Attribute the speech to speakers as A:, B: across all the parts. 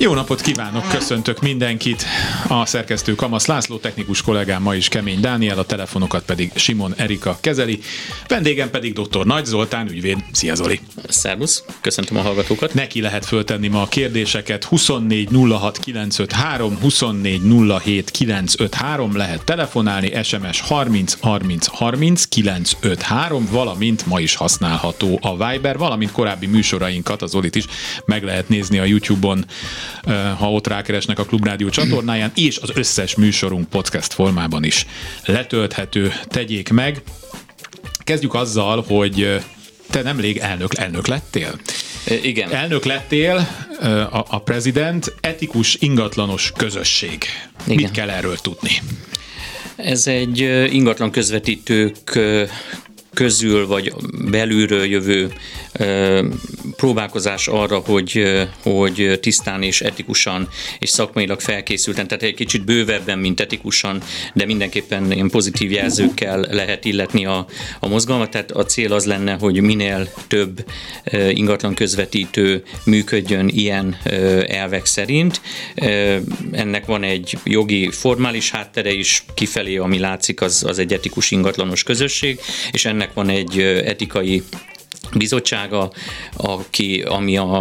A: Jó napot kívánok, köszöntök mindenkit. A szerkesztő Kamasz László, technikus kollégám ma is Kemény Dániel, a telefonokat pedig Simon Erika kezeli. Vendégem pedig dr. Nagy Zoltán, ügyvéd. Szia Zoli!
B: Szervusz, köszöntöm a hallgatókat.
A: Neki lehet föltenni ma a kérdéseket. 24 06 953, 24 07 953, lehet telefonálni, SMS 30 30 30 953, valamint ma is használható a Viber, valamint korábbi műsorainkat, az Zolit is meg lehet nézni a YouTube-on ha ott rákeresnek a Klubrádió csatornáján, és az összes műsorunk podcast formában is letölthető. Tegyék meg. Kezdjük azzal, hogy te nemrég elnök, elnök lettél?
B: Igen.
A: Elnök lettél, a, a prezident, etikus ingatlanos közösség. Igen. Mit kell erről tudni?
B: Ez egy ingatlan közvetítők közül vagy belülről jövő próbálkozás arra, hogy, hogy tisztán és etikusan és szakmailag felkészülten, tehát egy kicsit bővebben, mint etikusan, de mindenképpen ilyen pozitív jelzőkkel lehet illetni a, a mozgalmat. Tehát a cél az lenne, hogy minél több ingatlan közvetítő működjön ilyen elvek szerint. Ennek van egy jogi, formális háttere is kifelé, ami látszik, az, az egy etikus ingatlanos közösség, és ennek van egy etikai bizottsága, aki, ami a,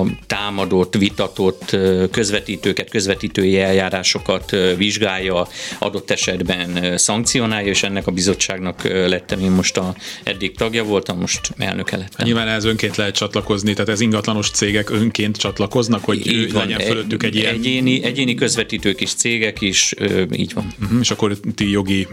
B: a támadott, vitatott közvetítőket, közvetítői eljárásokat vizsgálja, adott esetben szankcionálja, és ennek a bizottságnak lettem én most a eddig tagja voltam, most elnöke lettem.
A: Nyilván ez önként lehet csatlakozni, tehát ez ingatlanos cégek önként csatlakoznak, hogy így van, legyen fölöttük egy ilyen...
B: Egyéni, egyéni közvetítők is, cégek is, így van.
A: Uh-huh, és akkor ti jogi,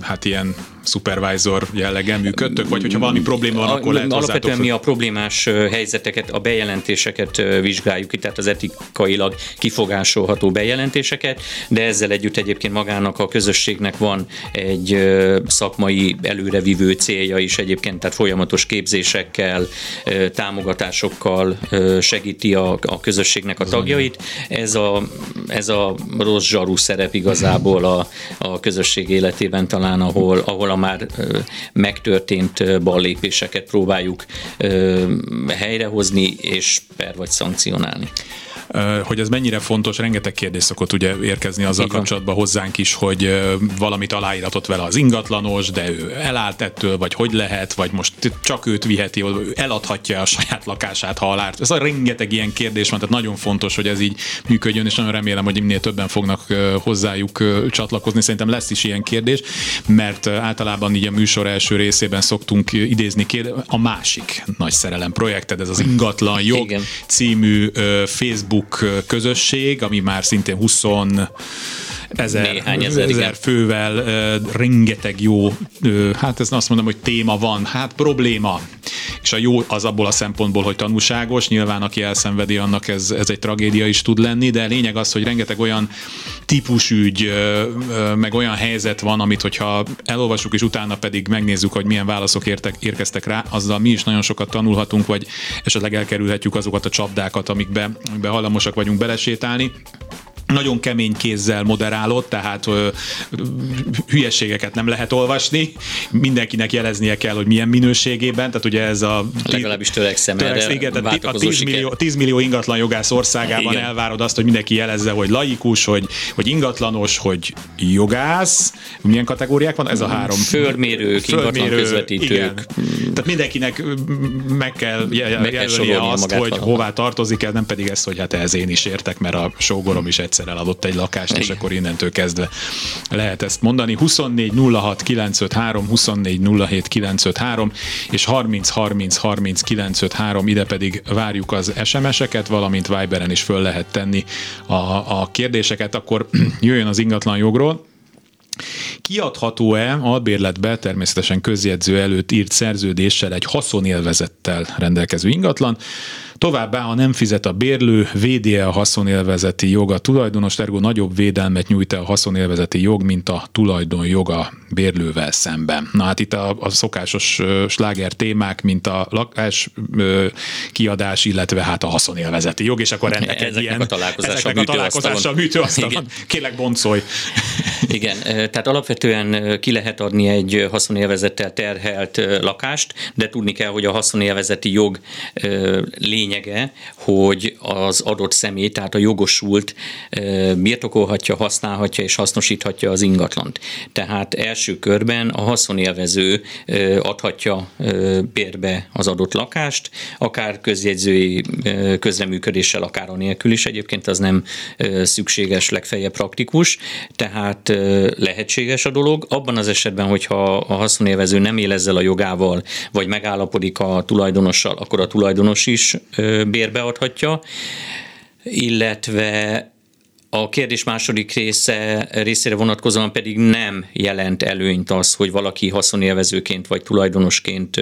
A: hát ilyen supervisor jelleggel működtök, vagy hogyha valami probléma van, akkor lehet
B: Alapvetően mi a problémás helyzeteket, a bejelentéseket vizsgáljuk itt, tehát az etikailag kifogásolható bejelentéseket, de ezzel együtt egyébként magának a közösségnek van egy szakmai előrevívő célja is egyébként, tehát folyamatos képzésekkel, támogatásokkal segíti a, a közösségnek a tagjait. Ez a, ez a rossz zsarú szerep igazából a, a közösség életében talán, ahol, ahol a a már megtörtént ballépéseket próbáljuk helyrehozni és per vagy szankcionálni
A: hogy ez mennyire fontos, rengeteg kérdés szokott ugye érkezni azzal Igen. kapcsolatban hozzánk is, hogy valamit aláíratott vele az ingatlanos, de ő elállt ettől, vagy hogy lehet, vagy most csak őt viheti, eladhatja a saját lakását, ha alárt. Ez a rengeteg ilyen kérdés van, tehát nagyon fontos, hogy ez így működjön, és nagyon remélem, hogy minél többen fognak hozzájuk csatlakozni. Szerintem lesz is ilyen kérdés, mert általában így a műsor első részében szoktunk idézni a másik nagy szerelem projekted, ez az ingatlan jog Igen. című Facebook Facebook közösség, ami már szintén 20 ezer, Néhány ezer, ezer fővel, uh, rengeteg jó, uh, hát ez azt mondom, hogy téma van, hát probléma. És a jó az abból a szempontból, hogy tanúságos, nyilván aki elszenvedi, annak ez, ez egy tragédia is tud lenni, de lényeg az, hogy rengeteg olyan típusügy, uh, meg olyan helyzet van, amit hogyha elolvasjuk, és utána pedig megnézzük, hogy milyen válaszok értek, érkeztek rá, azzal mi is nagyon sokat tanulhatunk, vagy esetleg elkerülhetjük azokat a csapdákat, amikbe, amikbe hallamosak vagyunk belesétálni nagyon kemény kézzel moderálott, tehát ö, hülyeségeket nem lehet olvasni, mindenkinek jeleznie kell, hogy milyen minőségében, tehát ugye ez a...
B: Legalábbis törekszem töreksz,
A: igen, tehát a 10 millió, 10 millió ingatlan jogász országában igen. elvárod azt, hogy mindenki jelezze, hogy laikus, hogy, hogy ingatlanos, hogy jogász, milyen kategóriák van? Ez a három.
B: Fölmérők, Fölmérő, ingatlan közvetítők. Igen.
A: Tehát mindenkinek meg kell jelölnie azt, hogy valahol. hová tartozik, ez nem pedig ez, hogy hát ez én is értek, mert a sógorom is egy egyszer eladott egy lakást, Igen. és akkor innentől kezdve lehet ezt mondani. 24 06 953, 24 07 953, és 30 30 30 953, ide pedig várjuk az SMS-eket, valamint Viberen is föl lehet tenni a, a kérdéseket, akkor jöjjön az ingatlan jogról. Kiadható-e albérletbe természetesen közjegyző előtt írt szerződéssel egy haszonélvezettel rendelkező ingatlan? Továbbá, ha nem fizet a bérlő, védi a haszonélvezeti joga tulajdonos, ergo nagyobb védelmet nyújt a haszonélvezeti jog, mint a tulajdon joga bérlővel szemben. Na hát itt a, a szokásos sláger témák, mint a lakás kiadás, illetve hát a haszonélvezeti jog, és akkor ennek
B: ezeknek
A: egy ilyen,
B: a találkozása
A: a találkozása a műtőasztalon. Kérlek, boncolj!
B: Igen, tehát alapvetően ki lehet adni egy haszonélvezettel terhelt lakást, de tudni kell, hogy a haszonélvezeti jog lényege, hogy az adott személy, tehát a jogosult birtokolhatja, használhatja és hasznosíthatja az ingatlant. Tehát első körben a haszonélvező adhatja bérbe az adott lakást, akár közjegyzői közreműködéssel, akár a nélkül is egyébként az nem szükséges, legfeljebb praktikus, tehát lehetséges a dolog. Abban az esetben, hogyha a haszonélvező nem él ezzel a jogával, vagy megállapodik a tulajdonossal, akkor a tulajdonos is bérbeadhatja, illetve a kérdés második része, részére vonatkozóan pedig nem jelent előnyt az, hogy valaki haszonélvezőként vagy tulajdonosként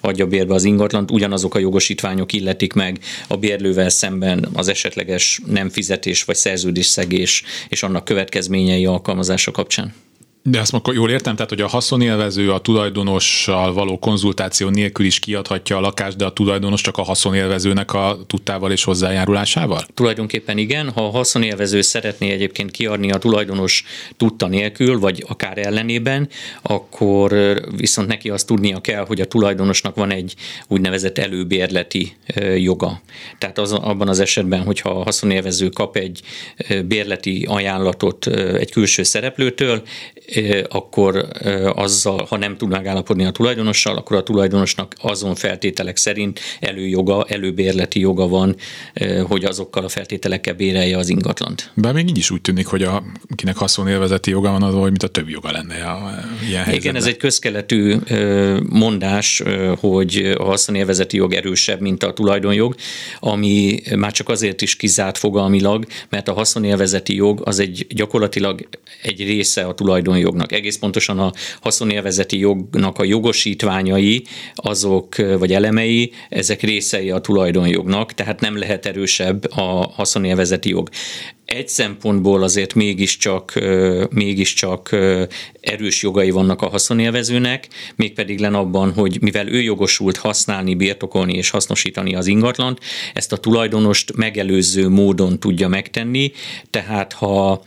B: adja bérbe az ingatlant, ugyanazok a jogosítványok illetik meg a bérlővel szemben az esetleges nem fizetés vagy szerződésszegés és annak következményei alkalmazása kapcsán.
A: De azt akkor jól értem, tehát hogy a haszonélvező a tulajdonossal való konzultáció nélkül is kiadhatja a lakást, de a tulajdonos csak a haszonélvezőnek a tudtával és hozzájárulásával?
B: Tulajdonképpen igen, ha a haszonélvező szeretné egyébként kiadni a tulajdonos tudta nélkül, vagy akár ellenében, akkor viszont neki azt tudnia kell, hogy a tulajdonosnak van egy úgynevezett előbérleti joga. Tehát az, abban az esetben, hogyha a haszonélvező kap egy bérleti ajánlatot egy külső szereplőtől, akkor azzal, ha nem tud megállapodni a tulajdonossal, akkor a tulajdonosnak azon feltételek szerint előjoga, előbérleti joga van, hogy azokkal a feltételekkel bérelje az ingatlant.
A: Bár még így is úgy tűnik, hogy a, kinek haszonélvezeti joga van, az, hogy mint a több joga lenne a, ilyen helyzetben.
B: Igen, ez egy közkeletű mondás, hogy a haszonélvezeti jog erősebb, mint a tulajdonjog, ami már csak azért is kizárt fogalmilag, mert a haszonélvezeti jog az egy gyakorlatilag egy része a tulajdonjog jognak. Egész pontosan a haszonélvezeti jognak a jogosítványai, azok vagy elemei, ezek részei a tulajdonjognak, tehát nem lehet erősebb a haszonélvezeti jog egy szempontból azért mégiscsak, mégiscsak erős jogai vannak a haszonélvezőnek, mégpedig len abban, hogy mivel ő jogosult használni, birtokolni és hasznosítani az ingatlant, ezt a tulajdonost megelőző módon tudja megtenni, tehát ha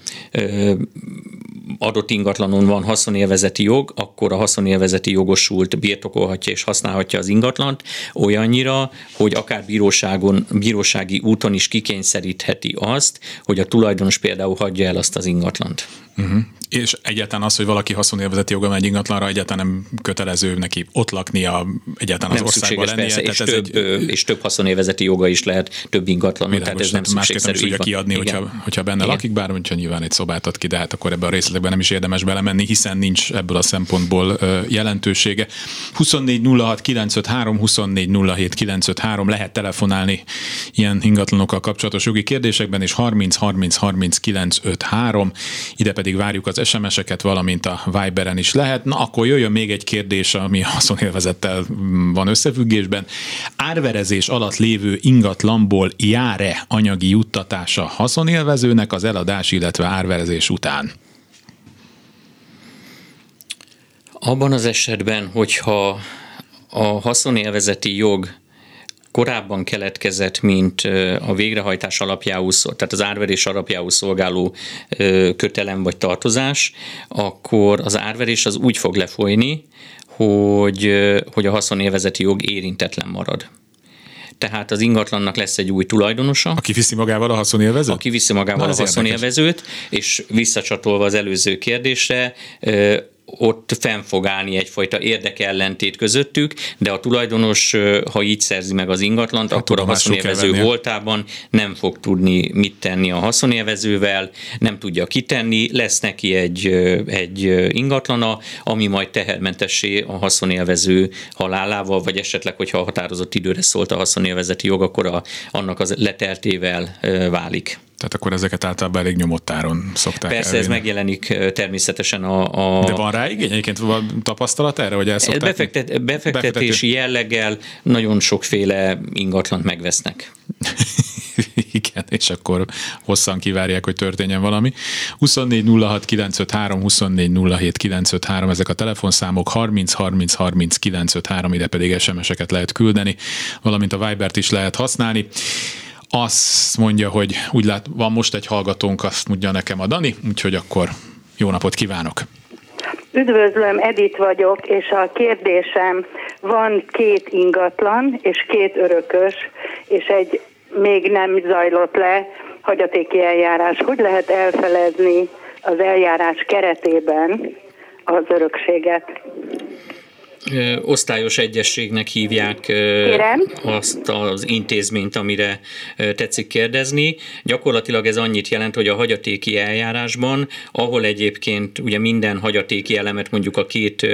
B: adott ingatlanon van haszonélvezeti jog, akkor a haszonélvezeti jogosult birtokolhatja és használhatja az ingatlant olyannyira, hogy akár bíróságon, bírósági úton is kikényszerítheti azt, hogy a tulajdonos például hagyja el azt az ingatlant.
A: Uh-huh. És egyáltalán az, hogy valaki haszonélvezeti joga van egy ingatlanra, egyáltalán nem kötelező neki ott laknia, egyáltalán nem az országban lennie.
B: Persze, és, több, egy... és több haszonélvezeti joga is lehet, több ingatlan, tehát ez nem szükségszerű.
A: nem tudja kiadni, hogyha, hogyha benne Igen. lakik, bár hogyha nyilván egy szobát ad ki, de hát akkor ebbe a részletekben nem is érdemes belemenni, hiszen nincs ebből a szempontból jelentősége. 24 06 953, 24 07 953 lehet telefonálni ilyen ingatlanokkal kapcsolatos jogi kérdésekben, és 30 30 30 953, ide pedig várjuk az SMS-eket, valamint a Viberen is lehet. Na, akkor jöjjön még egy kérdés, ami haszonélvezettel van összefüggésben. Árverezés alatt lévő ingatlanból jár-e anyagi juttatása haszonélvezőnek az eladás, illetve árverezés után?
B: Abban az esetben, hogyha a haszonélvezeti jog korábban keletkezett, mint a végrehajtás alapjául, tehát az árverés alapjául szolgáló kötelem vagy tartozás, akkor az árverés az úgy fog lefolyni, hogy, hogy a haszonélvezeti jog érintetlen marad tehát az ingatlannak lesz egy új tulajdonosa.
A: Aki viszi magával a haszonélvezőt?
B: Aki viszi magával Na, a haszonélvezőt, és visszacsatolva az előző kérdésre, ott fenn fog állni egyfajta érdekellentét közöttük, de a tulajdonos, ha így szerzi meg az ingatlant, hát akkor a haszonélvező voltában nem fog tudni mit tenni a haszonélvezővel, nem tudja kitenni, lesz neki egy, egy ingatlana, ami majd tehermentessé a haszonélvező halálával, vagy esetleg, hogyha a határozott időre szólt a haszonélvezeti jog, akkor a, annak az leteltével válik.
A: Tehát akkor ezeket általában elég nyomott áron szokták
B: Persze elvinni. ez megjelenik természetesen a, a...
A: De van rá igény? Egyébként van tapasztalat erre, hogy el
B: Befektet, befektetési jelleggel nagyon sokféle ingatlant megvesznek.
A: Igen, és akkor hosszan kivárják, hogy történjen valami. 24 06 953, 24 07 953, ezek a telefonszámok, 30 30 30 953, ide pedig SMS-eket lehet küldeni, valamint a Vibert is lehet használni. Azt mondja, hogy úgy lát, van most egy hallgatónk, azt mondja nekem a Dani, úgyhogy akkor jó napot kívánok!
C: Üdvözlöm, Edit vagyok, és a kérdésem, van két ingatlan és két örökös, és egy még nem zajlott le hagyatéki eljárás. Hogy lehet elfelezni az eljárás keretében az örökséget?
B: Osztályos egyességnek hívják Kérem. azt az intézményt, amire tetszik kérdezni. Gyakorlatilag ez annyit jelent, hogy a hagyatéki eljárásban, ahol egyébként ugye minden hagyatéki elemet mondjuk a két,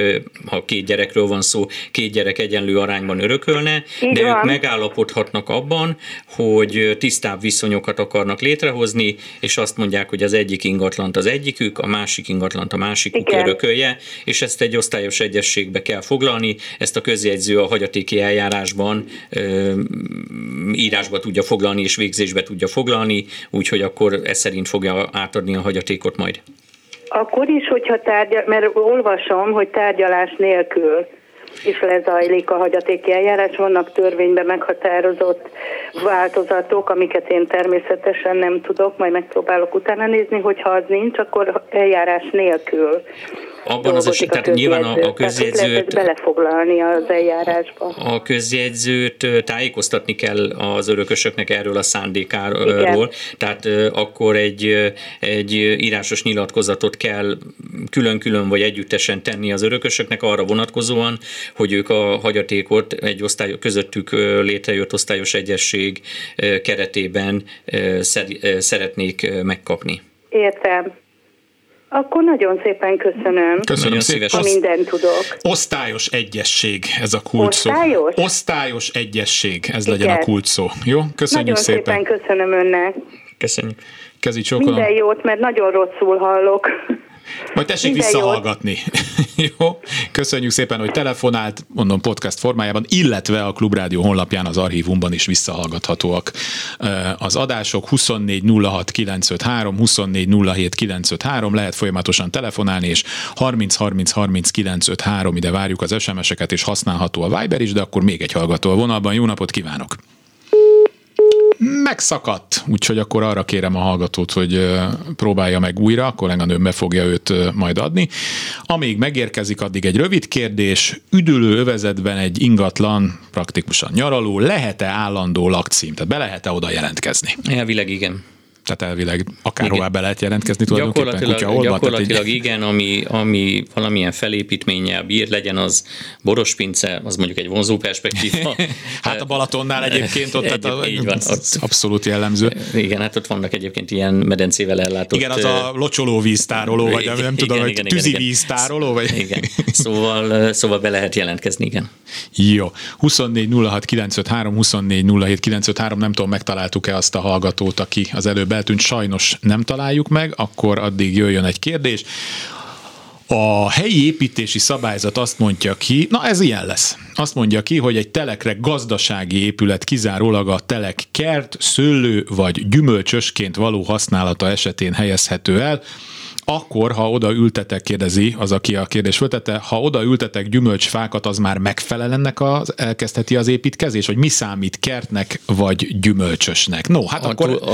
B: ha két gyerekről van szó, két gyerek egyenlő arányban örökölne, Igen. de ők megállapodhatnak abban, hogy tisztább viszonyokat akarnak létrehozni, és azt mondják, hogy az egyik ingatlant az egyikük, a másik ingatlant a másikuk Igen. örökölje, és ezt egy osztályos egyességbe kell foglalni, foglalni, ezt a közjegyző a hagyatéki eljárásban ö, írásba tudja foglalni és végzésbe tudja foglalni, úgyhogy akkor ez szerint fogja átadni a hagyatékot majd.
C: Akkor is, hogyha tárgyal, mert olvasom, hogy tárgyalás nélkül is lezajlik a hagyatéki eljárás. Vannak törvényben meghatározott változatok, amiket én természetesen nem tudok, majd megpróbálok utána nézni, hogyha az nincs, akkor eljárás nélkül
B: abban az esetben, tehát nyilván a, a közjegyzőt
C: belefoglalni az eljárásba.
B: A közjegyzőt tájékoztatni kell az örökösöknek erről a szándékáról, Igen. tehát akkor egy, egy írásos nyilatkozatot kell külön-külön vagy együttesen tenni az örökösöknek arra vonatkozóan, hogy ők a hagyatékot egy osztály, közöttük létrejött osztályos egyesség keretében szeretnék megkapni.
C: Értem. Akkor nagyon szépen köszönöm.
A: Köszönöm szépen.
C: Ha mindent tudok.
A: Osztályos egyesség, ez a kulcs szó. Osztályos? Osztályos egyesség, ez Igen. legyen a kulcs szó. Jó? Köszönjük
C: nagyon
A: szépen.
C: szépen köszönöm önnek.
B: Köszönjük.
A: Kezi csókolom.
C: Minden jót, mert nagyon rosszul hallok.
A: Majd tessék Minden visszahallgatni. Jó, köszönjük szépen, hogy telefonált, mondom podcast formájában, illetve a Klubrádió honlapján az archívumban is visszahallgathatóak az adások. 24 06 953, 24 07 953, lehet folyamatosan telefonálni, és 30 30 30 953, ide várjuk az SMS-eket, és használható a Viber is, de akkor még egy hallgató a vonalban. Jó napot kívánok! Megszakadt, úgyhogy akkor arra kérem a hallgatót, hogy próbálja meg újra, a kolléganőm be fogja őt majd adni. Amíg megérkezik, addig egy rövid kérdés, üdülő övezetben egy ingatlan, praktikusan nyaraló, lehet-e állandó lakcím? Tehát be lehet-e oda jelentkezni?
B: Elvileg igen
A: tehát elvileg akárhová be lehet jelentkezni tulajdonképpen
B: gyakorlatilag, olva, gyakorlatilag így... igen, ami, ami valamilyen felépítménnyel bír, legyen az borospince, az mondjuk egy vonzó perspektíva.
A: hát a Balatonnál egyébként ott, Egyéb, a, így van, ott, abszolút jellemző.
B: Igen, hát ott vannak egyébként ilyen medencével ellátott.
A: Igen, az a locsoló víztároló, vagy igen, nem tudom, hogy tűzi igen, víztároló, vagy?
B: Igen, szóval, szóval be lehet jelentkezni, igen.
A: Jó, 24 06 953, 24 07 953, nem tudom, megtaláltuk-e azt a hallgatót, aki az előbb eltűnt, sajnos nem találjuk meg, akkor addig jöjjön egy kérdés. A helyi építési szabályzat azt mondja ki, na ez ilyen lesz. Azt mondja ki, hogy egy telekre gazdasági épület kizárólag a telek kert, szőlő vagy gyümölcsösként való használata esetén helyezhető el akkor, ha oda ültetek, kérdezi az, aki a kérdés föltette, ha oda ültetek gyümölcsfákat, az már megfelel ennek az, elkezdheti az építkezés, hogy mi számít kertnek vagy gyümölcsösnek? No, hát
B: a,
A: akkor...
B: A,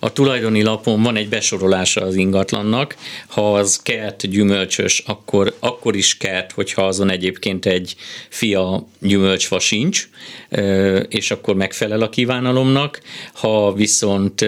B: a tulajdoni lapon van egy besorolása az ingatlannak, ha az kert gyümölcsös, akkor, akkor is kert, hogyha azon egyébként egy fia gyümölcsfa sincs, és akkor megfelel a kívánalomnak. Ha viszont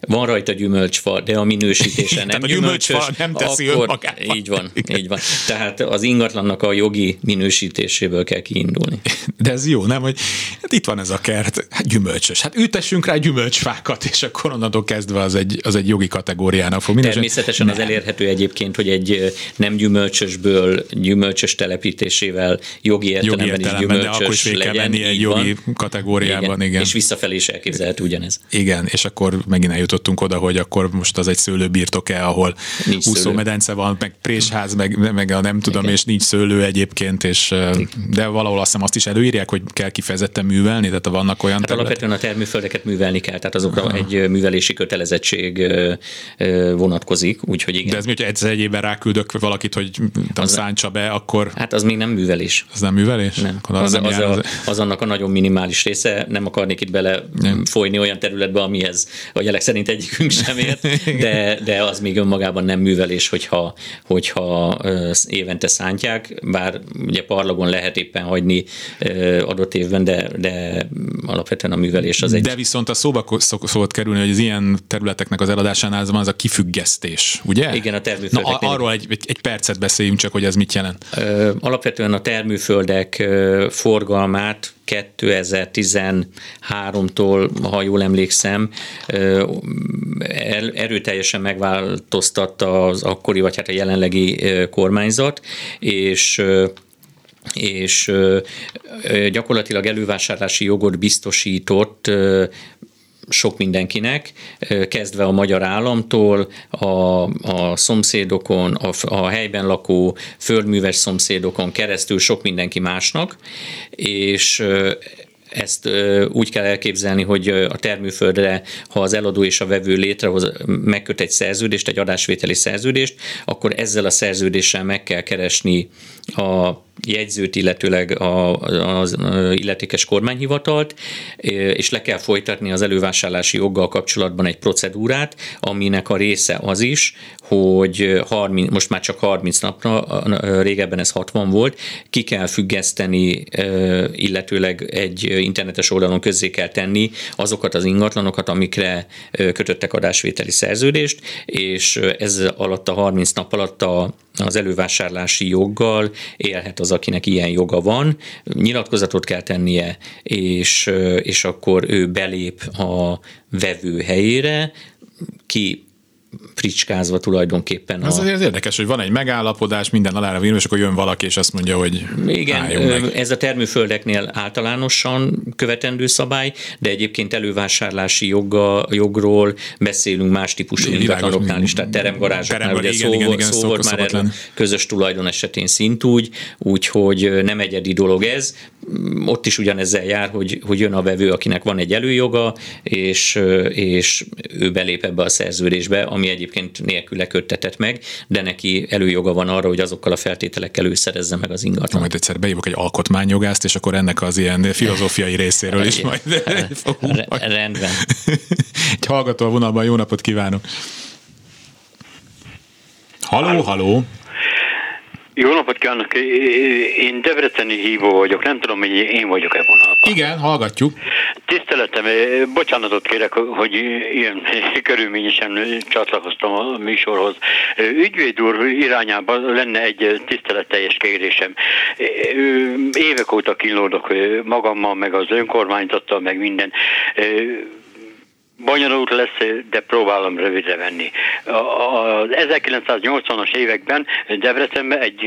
B: van rajta gyümölcsfa, de a minősítése nem gyümölcs, gyümölcsös,
A: nem teszi
B: akkor
A: önmagában.
B: így van, így van. Tehát az ingatlannak a jogi minősítéséből kell kiindulni.
A: De ez jó, nem, hogy hát itt van ez a kert, hát gyümölcsös. Hát ültessünk rá gyümölcsfákat, és akkor onnantól kezdve az egy, az egy jogi kategóriának fog.
B: Minden Természetesen az elérhető egyébként, hogy egy nem gyümölcsösből gyümölcsös telepítésével jogi értelemben, jogi értelemben is gyümölcsös de akkor is legyen.
A: menni egy jogi van. kategóriában, igen. igen.
B: És visszafelé is elképzelhető ugyanez.
A: Igen, és akkor megint eljutottunk oda, hogy akkor most az egy szőlőbirtok-e, ahol nincs úszómedence van, meg présház, meg, meg a nem tudom, igen. és nincs szőlő egyébként, és de valahol azt hiszem azt is előírják, hogy kell kifejezetten művelni, tehát vannak olyan
B: hát terület... alapvetően a termőföldeket művelni kell, tehát azokra Aha. egy művelési kötelezettség vonatkozik, úgyhogy igen.
A: De ez mi, hogy egyszer egy évben ráküldök valakit, hogy az szántsa be, akkor...
B: Hát az még nem művelés.
A: Az nem művelés?
B: Nem. az, nem az, a, az, annak a nagyon minimális része, nem akarnék itt bele nem. folyni olyan területbe, amihez a jelek szerint egyikünk sem ért, de, de az még önmagában nem művelés, hogyha, hogyha évente szántják, bár ugye parlagon lehet éppen hagyni adott évben, de, de alapvetően a művelés az egy...
A: De viszont a szóba szokott kerülni, hogy az ilyen területeknek az eladásánál van az a kifüggesztés, ugye?
B: Igen, a termőföldek.
A: Na, arról egy, egy, egy percet beszéljünk csak, hogy ez mit jelent.
B: Alapvetően a termőföldek forgalmát 2013-tól, ha jól emlékszem, erőteljesen megváltoztatta az akkori, vagy hát a jelenlegi kormányzat, és és gyakorlatilag elővásárlási jogot biztosított sok mindenkinek, kezdve a magyar államtól, a, a szomszédokon, a, a helyben lakó földműves szomszédokon keresztül sok mindenki másnak, és ezt úgy kell elképzelni, hogy a termőföldre, ha az eladó és a vevő létrehoz, megköt egy szerződést, egy adásvételi szerződést, akkor ezzel a szerződéssel meg kell keresni a jegyzőt, illetőleg az illetékes kormányhivatalt, és le kell folytatni az elővásárlási joggal kapcsolatban egy procedúrát, aminek a része az is, hogy 30, most már csak 30 napra, régebben ez 60 volt, ki kell függeszteni, illetőleg egy internetes oldalon közzé kell tenni azokat az ingatlanokat, amikre kötöttek adásvételi szerződést, és ez alatt a 30 nap alatt a az elővásárlási joggal élhet az, akinek ilyen joga van. Nyilatkozatot kell tennie, és, és akkor ő belép a vevő helyére, ki fricskázva tulajdonképpen.
A: A... Ez azért érdekes, hogy van egy megállapodás, minden alára vírus, és akkor jön valaki, és azt mondja, hogy
B: Igen, ez a termőföldeknél általánosan követendő szabály, de egyébként elővásárlási joga, jogról beszélünk más típusú ingatlanoknál is, tehát teremgarázsoknál, ugye igen, szó, igen, igen, szó volt már erről közös tulajdon esetén szintúgy, úgyhogy nem egyedi dolog ez. Ott is ugyanezzel jár, hogy, hogy jön a vevő, akinek van egy előjoga, és, és ő belép ebbe a szerződésbe, ami egyébként nélküle köttetett meg, de neki előjoga van arra, hogy azokkal a feltételekkel ő szerezze meg az ingatlan.
A: Majd egyszer beívok egy alkotmányjogást, és akkor ennek az ilyen filozófiai részéről is majd.
B: Rendben.
A: egy hallgató a vonalban, jó napot kívánok! Haló, haló!
D: Jó napot kívánok! Én Debreceni hívó vagyok, nem tudom, hogy én vagyok-e vonalban.
A: Igen, hallgatjuk.
D: Tiszteletem, bocsánatot kérek, hogy ilyen körülményesen csatlakoztam a műsorhoz. Ügyvéd úr irányában lenne egy tiszteletteljes kérésem. Évek óta kínlódok magammal, meg az önkormányzattal, meg minden bonyolult lesz, de próbálom rövidre venni. Az 1980-as években Debrecenben egy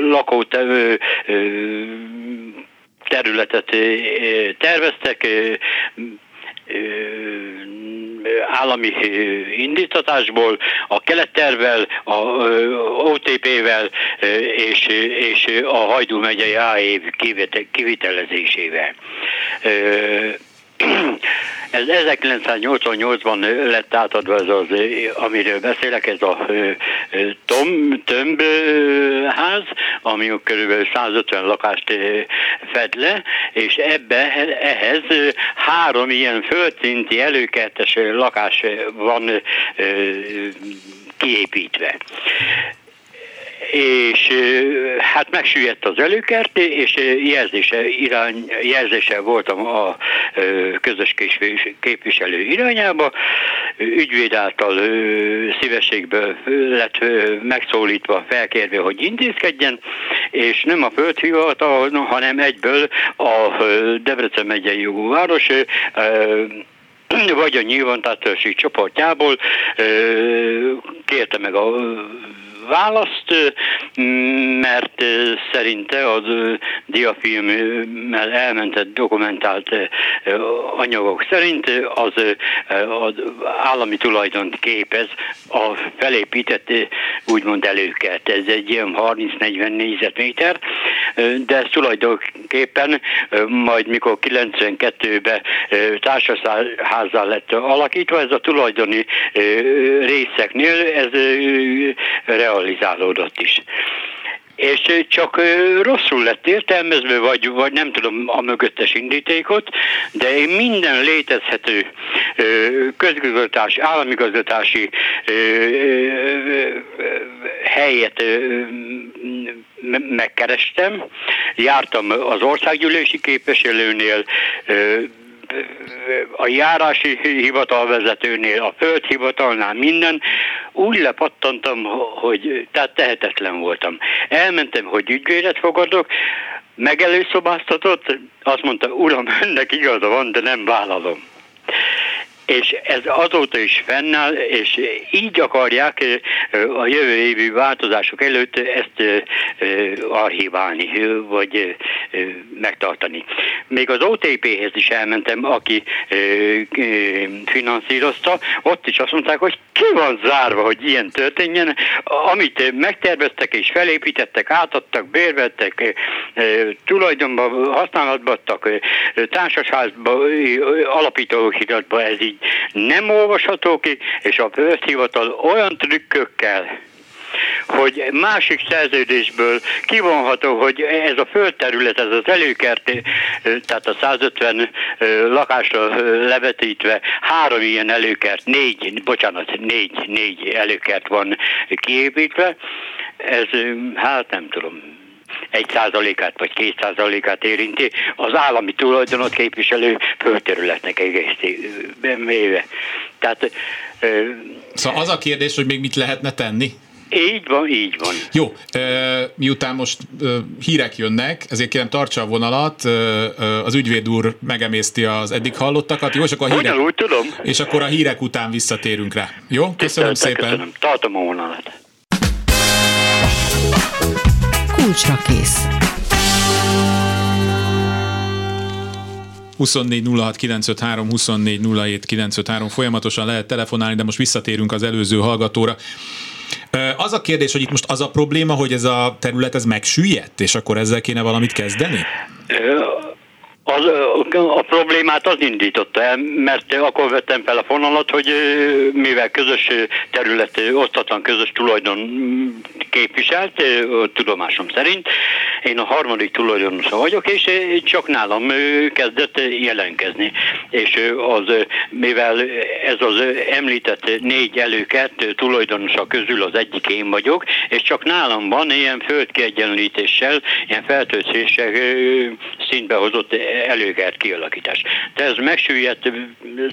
D: lakó területet terveztek, állami indítatásból, a kelettervel, a OTP-vel és, és a Hajdú megyei AÉV kivitelezésével. Ez 1988-ban lett átadva ez az, amiről beszélek, ez a Tom, Tömb ház, ami körülbelül 150 lakást fed le, és ebbe, ehhez három ilyen földszinti előkertes lakás van kiépítve és hát megsüllyedt az előkert, és jelzése, irány, jelzése voltam a közös képviselő irányába. Ügyvéd által szívességből lett megszólítva, felkérve, hogy intézkedjen, és nem a földhivatal, hanem egyből a Debrecen megyei jogú város vagy a nyilvántartási csoportjából kérte meg a választ, mert szerinte az diafilmmel elmentett dokumentált anyagok szerint az, az állami tulajdont képez a felépített úgymond előket. Ez egy ilyen 30-40 négyzetméter, de ez tulajdonképpen majd mikor 92-ben társasházzal lett alakítva, ez a tulajdoni részeknél ez realizálódott is. És csak rosszul lett értelmezve, vagy, vagy nem tudom a mögöttes indítékot, de én minden létezhető közgazdatási, államigazgatási helyet megkerestem, jártam az országgyűlési képviselőnél, a járási hivatalvezetőnél, a földhivatalnál minden, úgy lepattantam, hogy tehát tehetetlen voltam. Elmentem, hogy ügyvédet fogadok, megelőszobáztatott, azt mondta, uram, ennek igaza van, de nem vállalom és ez azóta is fennáll, és így akarják a jövő évi változások előtt ezt archiválni, vagy megtartani. Még az OTP-hez is elmentem, aki finanszírozta, ott is azt mondták, hogy ki van zárva, hogy ilyen történjen, amit megterveztek és felépítettek, átadtak, bérvettek, tulajdonban használatba adtak, társasházba, alapítóhiratba ez így nem olvasható ki, és a földhivatal olyan trükkökkel, hogy másik szerződésből kivonható, hogy ez a földterület, ez az előkert, tehát a 150 lakásra levetítve három ilyen előkert, négy, bocsánat, négy, négy előkert van kiépítve, ez hát nem tudom, egy százalékát vagy két százalékát érinti az állami tulajdonot képviselő földterületnek egészében éve. Tehát,
A: szóval az a kérdés, hogy még mit lehetne tenni?
D: Így van, így van.
A: Jó, miután most hírek jönnek, ezért kérem tartsa a vonalat, az ügyvéd úr megemészti az eddig hallottakat, jó, és akkor a hírek,
D: úgy tudom.
A: És akkor a hírek után visszatérünk rá. Jó, köszönöm Tiszteltek, szépen. Köszönöm.
D: Tartom a vonalat.
E: Kulcsra kész.
A: 24 24 folyamatosan lehet telefonálni, de most visszatérünk az előző hallgatóra. Az a kérdés, hogy itt most az a probléma, hogy ez a terület ez megsüllyedt, és akkor ezzel kéne valamit kezdeni?
D: Az, a problémát az indította el, mert akkor vettem fel a fonalat, hogy mivel közös terület, osztatlan közös tulajdon képviselt, tudomásom szerint, én a harmadik tulajdonosa vagyok, és csak nálam kezdett jelenkezni. És az, mivel ez az említett négy előket tulajdonosa közül az egyik én vagyok, és csak nálam van ilyen földkiegyenlítéssel, ilyen feltöltéssel szintbe hozott előkert kialakítás. De ez megsüllyedt,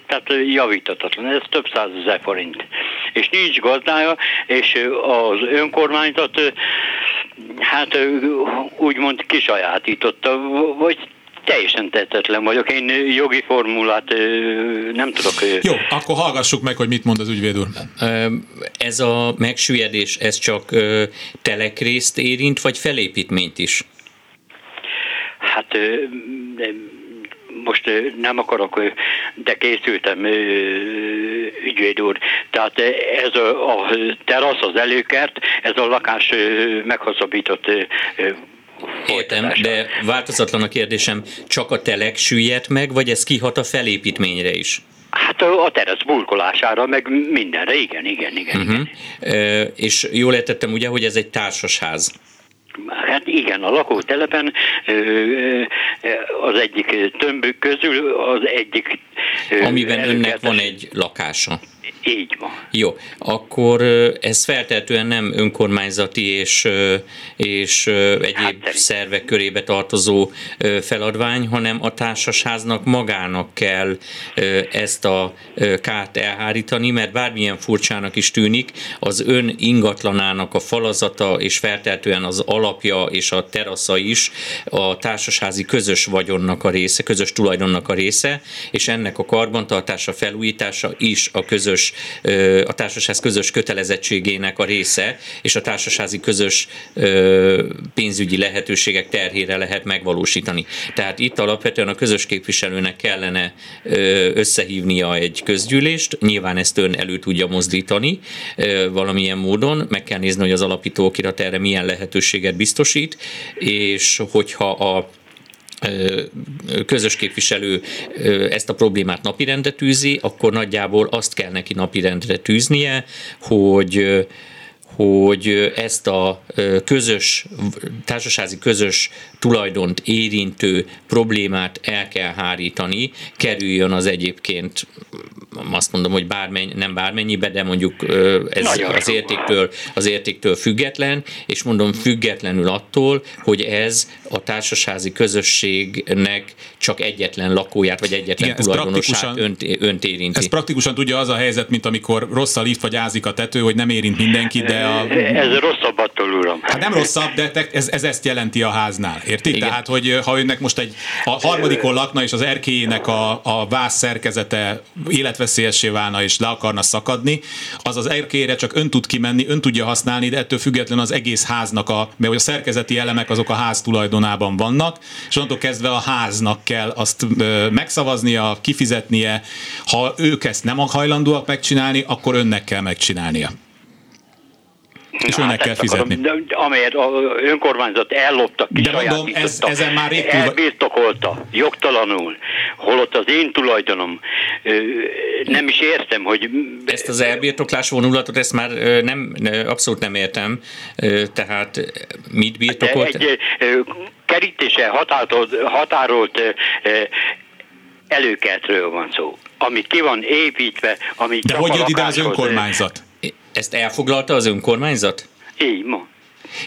D: tehát javítatatlan, ez több százezer forint. És nincs gazdája, és az önkormányzat hát úgymond kisajátította, vagy teljesen tettetlen vagyok. Én jogi formulát nem tudok.
A: Jó, akkor hallgassuk meg, hogy mit mond az ügyvéd úr.
B: Ez a megsüllyedés, ez csak telekrészt érint, vagy felépítményt is?
D: Hát most nem akarok, de készültem, ügyvéd úr. Tehát ez a, terasz, az előkert, ez a lakás meghosszabbított
B: Értem, de változatlan a kérdésem, csak a telek süllyedt meg, vagy ez kihat a felépítményre is?
D: Hát a terasz burkolására, meg mindenre, igen, igen, igen. Uh-huh. igen.
B: E, és jól értettem ugye, hogy ez egy társasház.
D: Hát igen, a lakótelepen az egyik tömbük közül az egyik...
B: Amiben önnek van egy lakása.
D: Így van.
B: Jó, akkor ez feltehetően nem önkormányzati és, és egyéb hát, szervek körébe tartozó feladvány, hanem a társasháznak magának kell ezt a kárt elhárítani, mert bármilyen furcsának is tűnik, az ön ingatlanának a falazata és feltehetően az alapja és a terasza is a társasházi közös vagyonnak a része, közös tulajdonnak a része, és ennek a karbantartása, felújítása is a közös a társaság közös kötelezettségének a része, és a társasági közös pénzügyi lehetőségek terhére lehet megvalósítani. Tehát itt alapvetően a közös képviselőnek kellene összehívnia egy közgyűlést, nyilván ezt ön elő tudja mozdítani valamilyen módon, meg kell nézni, hogy az alapító okirat erre milyen lehetőséget biztosít, és hogyha a közös képviselő ezt a problémát napirendre tűzi, akkor nagyjából azt kell neki napirendre tűznie, hogy hogy ezt a közös, társasági közös tulajdont érintő problémát el kell hárítani, kerüljön az egyébként azt mondom, hogy bármennyi, nem bármennyibe, de mondjuk ez az értéktől, az értéktől független, és mondom függetlenül attól, hogy ez a társasági közösségnek csak egyetlen lakóját, vagy egyetlen Igen, tulajdonosát önt, önt érinti.
A: Ez praktikusan tudja az a helyzet, mint amikor rossz a lift, vagy ázik a tető, hogy nem érint mindenki, de a...
D: Ez rosszabb attól, uram.
A: Hát nem rosszabb, de ez, ez ezt jelenti a háznál, érti? Igen. Tehát, hogy ha önnek most egy a harmadikon lakna, és az erkélyének a, a vász szerkezete életveszélyessé válna, és le akarna szakadni, az az erkélyre csak ön tud kimenni, ön tudja használni, de ettől függetlenül az egész háznak a, mert a szerkezeti elemek azok a ház tulajdonában vannak, és onnantól kezdve a háznak kell azt megszavaznia, kifizetnie. Ha ők ezt nem hajlandóak megcsinálni, akkor önnek kell megcsinálnia. És önnek hát kell fizetni.
D: Akarom, amelyet a önkormányzat elloptak ki
A: De mondom, ez, ezen már rég
D: Elbirtokolta, jogtalanul. Holott az én tulajdonom. Nem is értem, hogy...
B: Ezt az elbirtoklás vonulatot, ezt már nem, abszolút nem értem. Tehát mit birtokolt?
D: egy kerítése határolt, határolt előkertről van szó, ami ki van építve, ami
A: De hogy jött ide az önkormányzat?
B: Ezt elfoglalta az önkormányzat?
D: Így ma.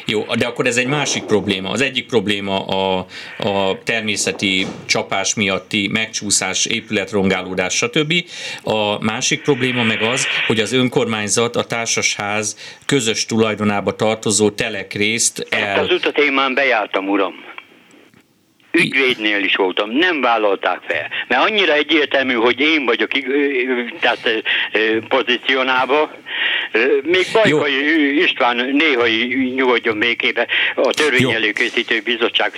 B: Jó, de akkor ez egy másik probléma. Az egyik probléma a, a természeti csapás miatti megcsúszás, épületrongálódás, stb. A másik probléma meg az, hogy az önkormányzat a társasház közös tulajdonába tartozó telekrészt el... Ezt
D: az utat én már bejártam, uram ügyvédnél is voltam, nem vállalták fel, mert annyira egyértelmű, hogy én vagyok tehát pozícionálva, még Bajkai István néha nyugodjon békébe, a törvény előkészítő bizottság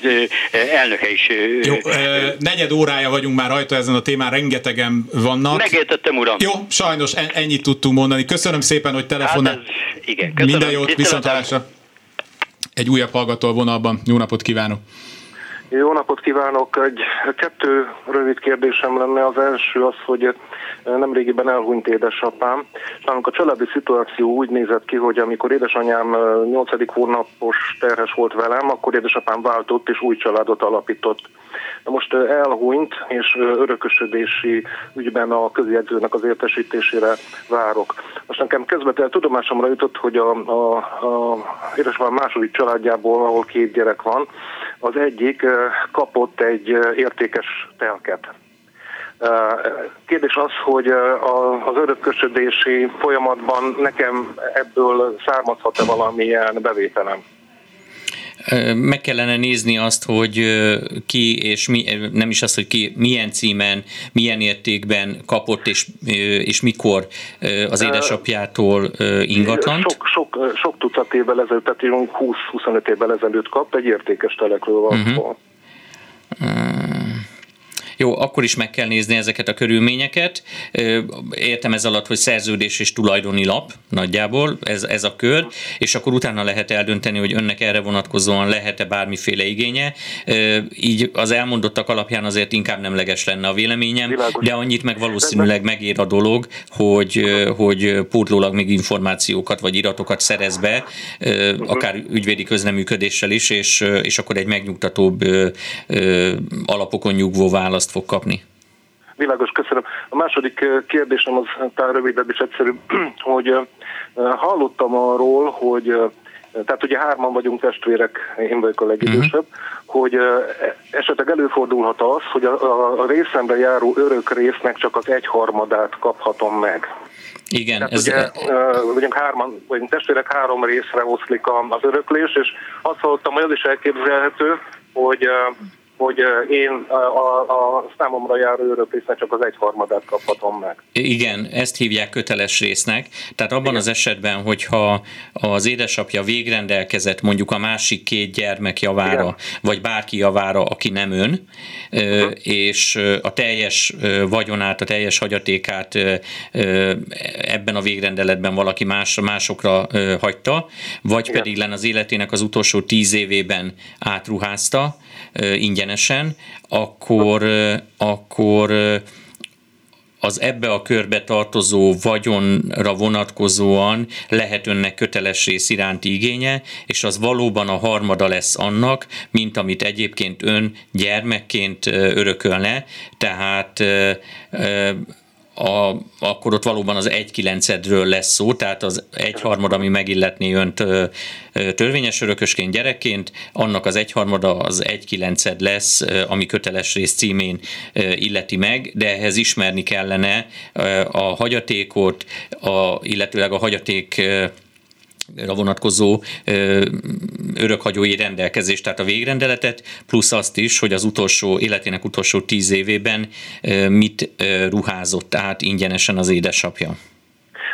D: elnöke is.
A: Jó, negyed órája vagyunk már rajta ezen a témán, rengetegen vannak.
D: Megértettem, uram.
A: Jó, sajnos ennyit tudtunk mondani. Köszönöm szépen, hogy telefonál. Hát
D: igen, köszönöm.
A: Minden jót, viszontlátásra. Egy újabb hallgató a vonalban. Jó napot kívánok!
F: Jó napot kívánok! Egy kettő rövid kérdésem lenne. Az első az, hogy nemrégiben elhunyt édesapám. Nálunk a családi szituáció úgy nézett ki, hogy amikor édesanyám 8. hónapos terhes volt velem, akkor édesapám váltott és új családot alapított. De most elhunyt, és örökösödési ügyben a közjegyzőnek az értesítésére várok. Most nekem közvetlen tudomásomra jutott, hogy a, a, a édesapám második családjából, ahol két gyerek van, az egyik kapott egy értékes telket. Kérdés az, hogy az örökösödési folyamatban nekem ebből származhat-e valamilyen bevételem?
B: Meg kellene nézni azt, hogy ki és mi, nem is azt, hogy ki milyen címen, milyen értékben kapott és, és mikor az édesapjától ingatlant.
F: Sok, sok, sok tucat évvel ezelőtt, tehát 20-25 évvel ezelőtt kap, egy értékes telekről van uh-huh. szó.
B: Jó, akkor is meg kell nézni ezeket a körülményeket. Értem ez alatt, hogy szerződés és tulajdoni lap nagyjából, ez, ez a kör, és akkor utána lehet eldönteni, hogy önnek erre vonatkozóan lehet-e bármiféle igénye. Így az elmondottak alapján azért inkább nemleges lenne a véleményem, Világos. de annyit meg valószínűleg megér a dolog, hogy, hogy pótlólag még információkat vagy iratokat szerez be, akár ügyvédi közleműködéssel is, és, és akkor egy megnyugtatóbb alapokon nyugvó választ fog kapni.
F: Világos, köszönöm. A második kérdésem az talán rövidebb és egyszerű, hogy hallottam arról, hogy tehát ugye hárman vagyunk testvérek, én vagyok a legidősebb, uh-huh. hogy esetleg előfordulhat az, hogy a, a, részemre járó örök résznek csak az egyharmadát kaphatom meg.
B: Igen.
F: Tehát ez... ugye, uh, vagyunk hárman, vagyunk testvérek, három részre oszlik az öröklés, és azt hallottam, hogy az is elképzelhető, hogy hogy én a, a, számomra járó örökrésznek csak az egyharmadát kaphatom meg.
B: Igen, ezt hívják köteles résznek. Tehát abban Igen. az esetben, hogyha az édesapja végrendelkezett mondjuk a másik két gyermek javára, Igen. vagy bárki javára, aki nem ön, uh-huh. és a teljes vagyonát, a teljes hagyatékát ebben a végrendeletben valaki más, másokra hagyta, vagy Igen. pedig len az életének az utolsó tíz évében átruházta, ingyenesen, akkor, akkor az ebbe a körbe tartozó vagyonra vonatkozóan lehet önnek köteles rész iránti igénye, és az valóban a harmada lesz annak, mint amit egyébként ön gyermekként örökölne, tehát a, akkor ott valóban az egy kilencedről lesz szó, tehát az egyharmad, ami megilletné önt törvényes örökösként gyerekként, annak az egyharmada az egy kilenced lesz, ami köteles rész címén illeti meg, de ehhez ismerni kellene a hagyatékot, a, illetőleg a hagyaték vonatkozó örökhagyói rendelkezést, tehát a végrendeletet, plusz azt is, hogy az utolsó, életének utolsó tíz évében mit ruházott át ingyenesen az édesapja.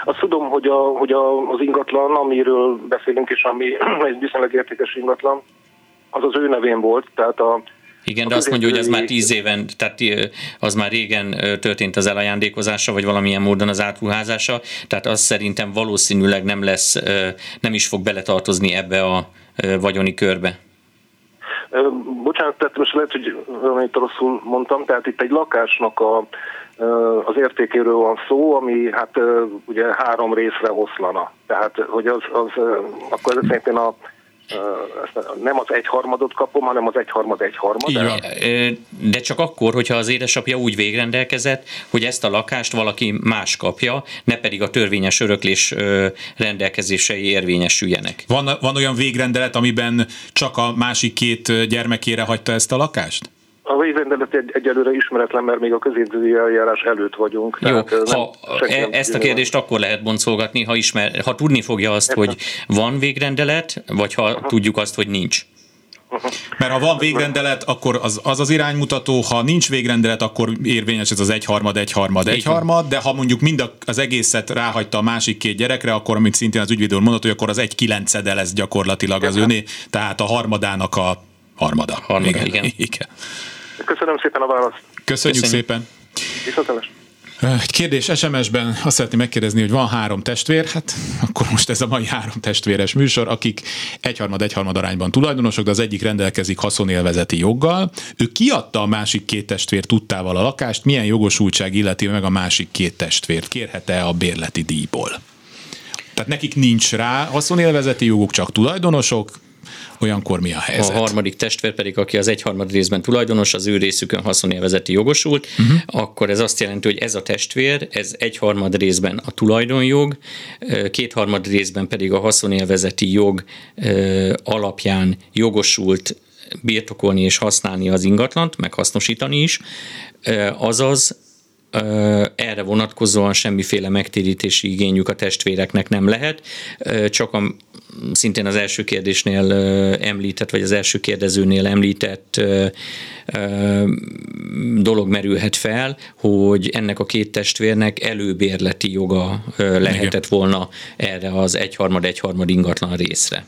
F: Azt tudom, hogy, a, hogy a, az ingatlan, amiről beszélünk is, ami egy viszonylag értékes ingatlan, az az ő nevén volt, tehát a,
B: igen, de azt mondja, hogy az már tíz éven, tehát az már régen történt az elajándékozása, vagy valamilyen módon az átruházása, tehát az szerintem valószínűleg nem lesz, nem is fog beletartozni ebbe a vagyoni körbe.
F: Bocsánat, tehát most lehet, hogy valamit rosszul mondtam, tehát itt egy lakásnak a, az értékéről van szó, ami hát ugye három részre oszlana. Tehát, hogy az, az akkor ez szintén a nem az egyharmadot kapom, hanem az egyharmad egyharmad.
B: De csak akkor, hogyha az édesapja úgy végrendelkezett, hogy ezt a lakást valaki más kapja, ne pedig a törvényes öröklés rendelkezései érvényesüljenek.
A: Van, van olyan végrendelet, amiben csak a másik két gyermekére hagyta ezt a lakást?
F: A végrendelet egy, egyelőre ismeretlen, mert még a középzői eljárás előtt vagyunk.
B: Jó, ha e, ezt a kérdést van. akkor lehet boncolgatni, ha, ismer, ha tudni fogja azt, Értem. hogy van végrendelet, vagy ha uh-huh. tudjuk azt, hogy nincs.
A: Mert ha van végrendelet, akkor az, az az iránymutató, ha nincs végrendelet, akkor érvényes ez az egyharmad, egyharmad, egyharmad, de ha mondjuk mind az egészet ráhagyta a másik két gyerekre, akkor, amit szintén az ügyvédő mondott, hogy akkor az egy kilencede lesz gyakorlatilag az öné, tehát a harmadának a harmada.
B: Harmada, igen. igen.
A: igen.
F: Köszönöm szépen a választ.
A: Köszönjük, Köszönjük. szépen.
F: Viszontlátásra.
A: Egy kérdés SMS-ben azt szeretném megkérdezni, hogy van három testvér, hát akkor most ez a mai három testvéres műsor, akik egyharmad egyharmad arányban tulajdonosok, de az egyik rendelkezik haszonélvezeti joggal. Ő kiadta a másik két testvér tudtával a lakást, milyen jogosultság illeti meg a másik két testvért? Kérhet-e a bérleti díjból? Tehát nekik nincs rá haszonélvezeti joguk, csak tulajdonosok, olyankor mi a helyzet?
B: A harmadik testvér pedig, aki az egyharmad részben tulajdonos, az ő részükön haszonélvezeti jogosult, uh-huh. akkor ez azt jelenti, hogy ez a testvér, ez egyharmad részben a tulajdonjog, kétharmad részben pedig a haszonélvezeti jog alapján jogosult birtokolni és használni az ingatlant, meg hasznosítani is, azaz erre vonatkozóan semmiféle megtérítési igényük a testvéreknek nem lehet, csak a szintén az első kérdésnél említett, vagy az első kérdezőnél említett dolog merülhet fel, hogy ennek a két testvérnek előbérleti joga lehetett volna erre az egyharmad, egyharmad ingatlan részre.